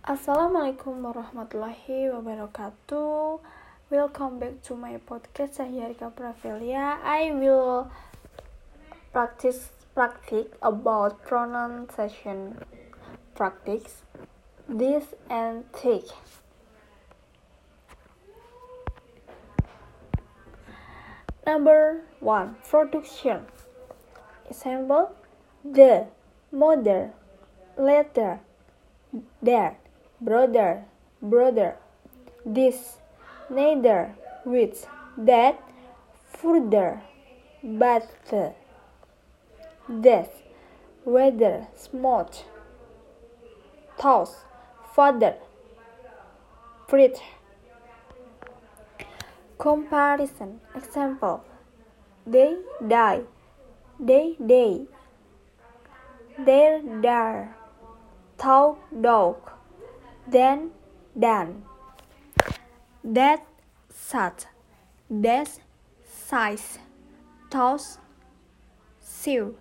Assalamualaikum warahmatullahi wabarakatuh. Welcome back to my podcast saya Rika Pravelia. I will practice practice about pronunciation practice this and take. Number one, production. Example: the, mother, letter, there, brother, brother, this, neither, which, that, further, but, death, weather, smart, toss, father, fruit. Comparison example. They die, they day, there there talk dog, then done. That sat, that size, toss, sew.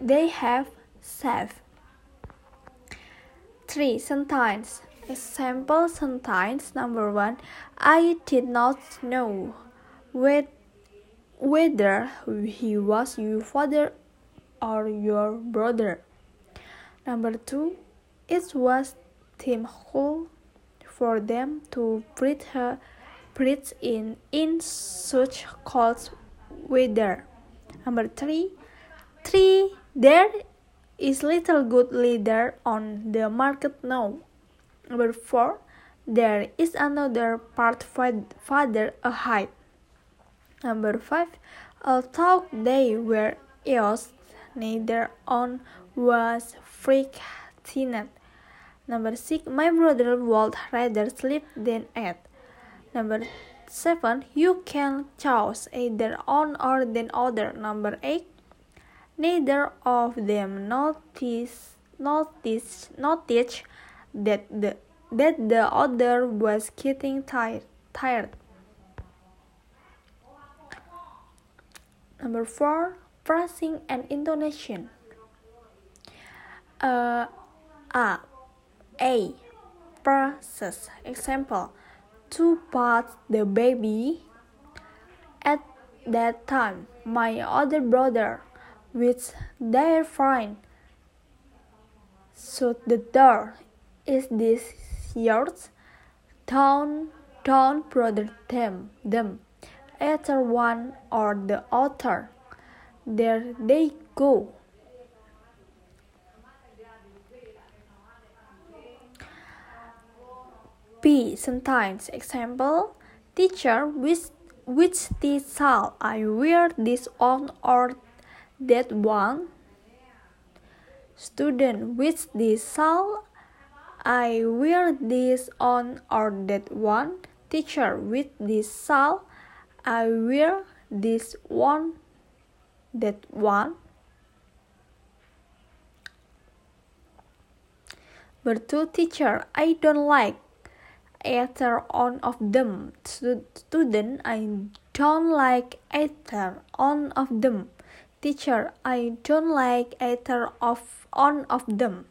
They have saved. Three sentence. Example sentence number one. I did not know with whether he was your father or your brother. Number two, it was difficult for them to breathe, breathe in in such cold weather. Number three, three there is little good leather on the market now. Number four, there is another part farther ahead. Number five, although they were ill, neither on was frightened. Number six, my brother would rather sleep than eat. Number seven, you can choose either one or the other. Number eight, neither of them notice notice notice that the that the other was getting tired tired. Number four, phrasing and intonation. Uh, a a process. Example to put the baby at that time. My other brother with their friend shut the door. Is this yours? Don't don't brother them them. Either one or the other. There they go B. Sometimes. Example Teacher, which, which this shall I wear this on or that one? Student, which this shall I wear this on or that one? Teacher, with this shall I wear this one, that one? Bertu teacher, I don't like either one of them. Student, I don't like either one of them. Teacher, I don't like either of one of them.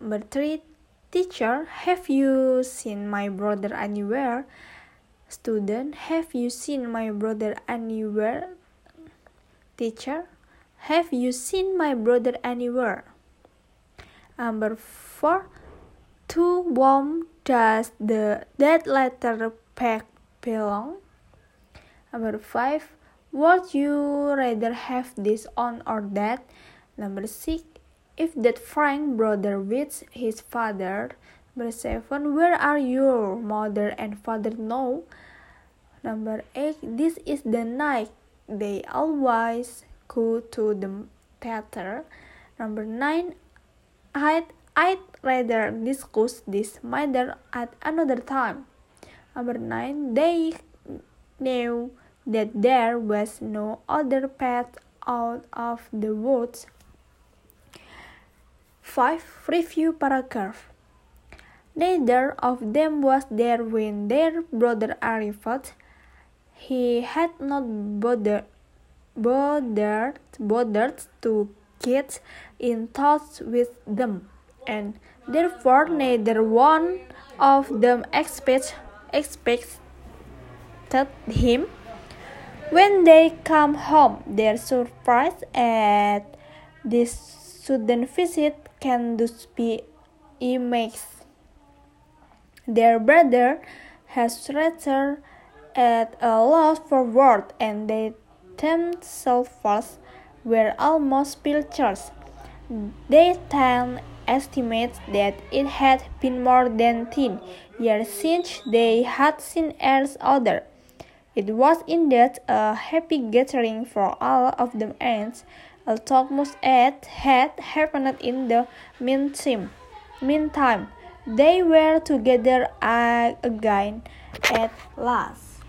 Number three, teacher, have you seen my brother anywhere? Student, have you seen my brother anywhere? Teacher, have you seen my brother anywhere? Number four, to whom does the that letter pack belong? Number five, would you rather have this on or that? Number six, if that Frank brother with his father. Number seven, where are your mother and father now? Number eight, this is the night they always go to the theater. Number nine, I I'd rather discuss this matter at another time. Number nine, they knew that there was no other path out of the woods. 5. Review paragraph. Neither of them was there when their brother arrived. He had not bothered, bothered, bothered to get in touch with them. And therefore neither one of them expect, expected him. When they come home, their surprise at this sudden visit can thus be immense. Their brother has returned at a loss for words, and they themselves were almost speechless. They then estimated that it had been more than ten years since they had seen each other. It was indeed a happy gathering for all of them and almost as had happened in the meantime. Meantime, they were together again at last.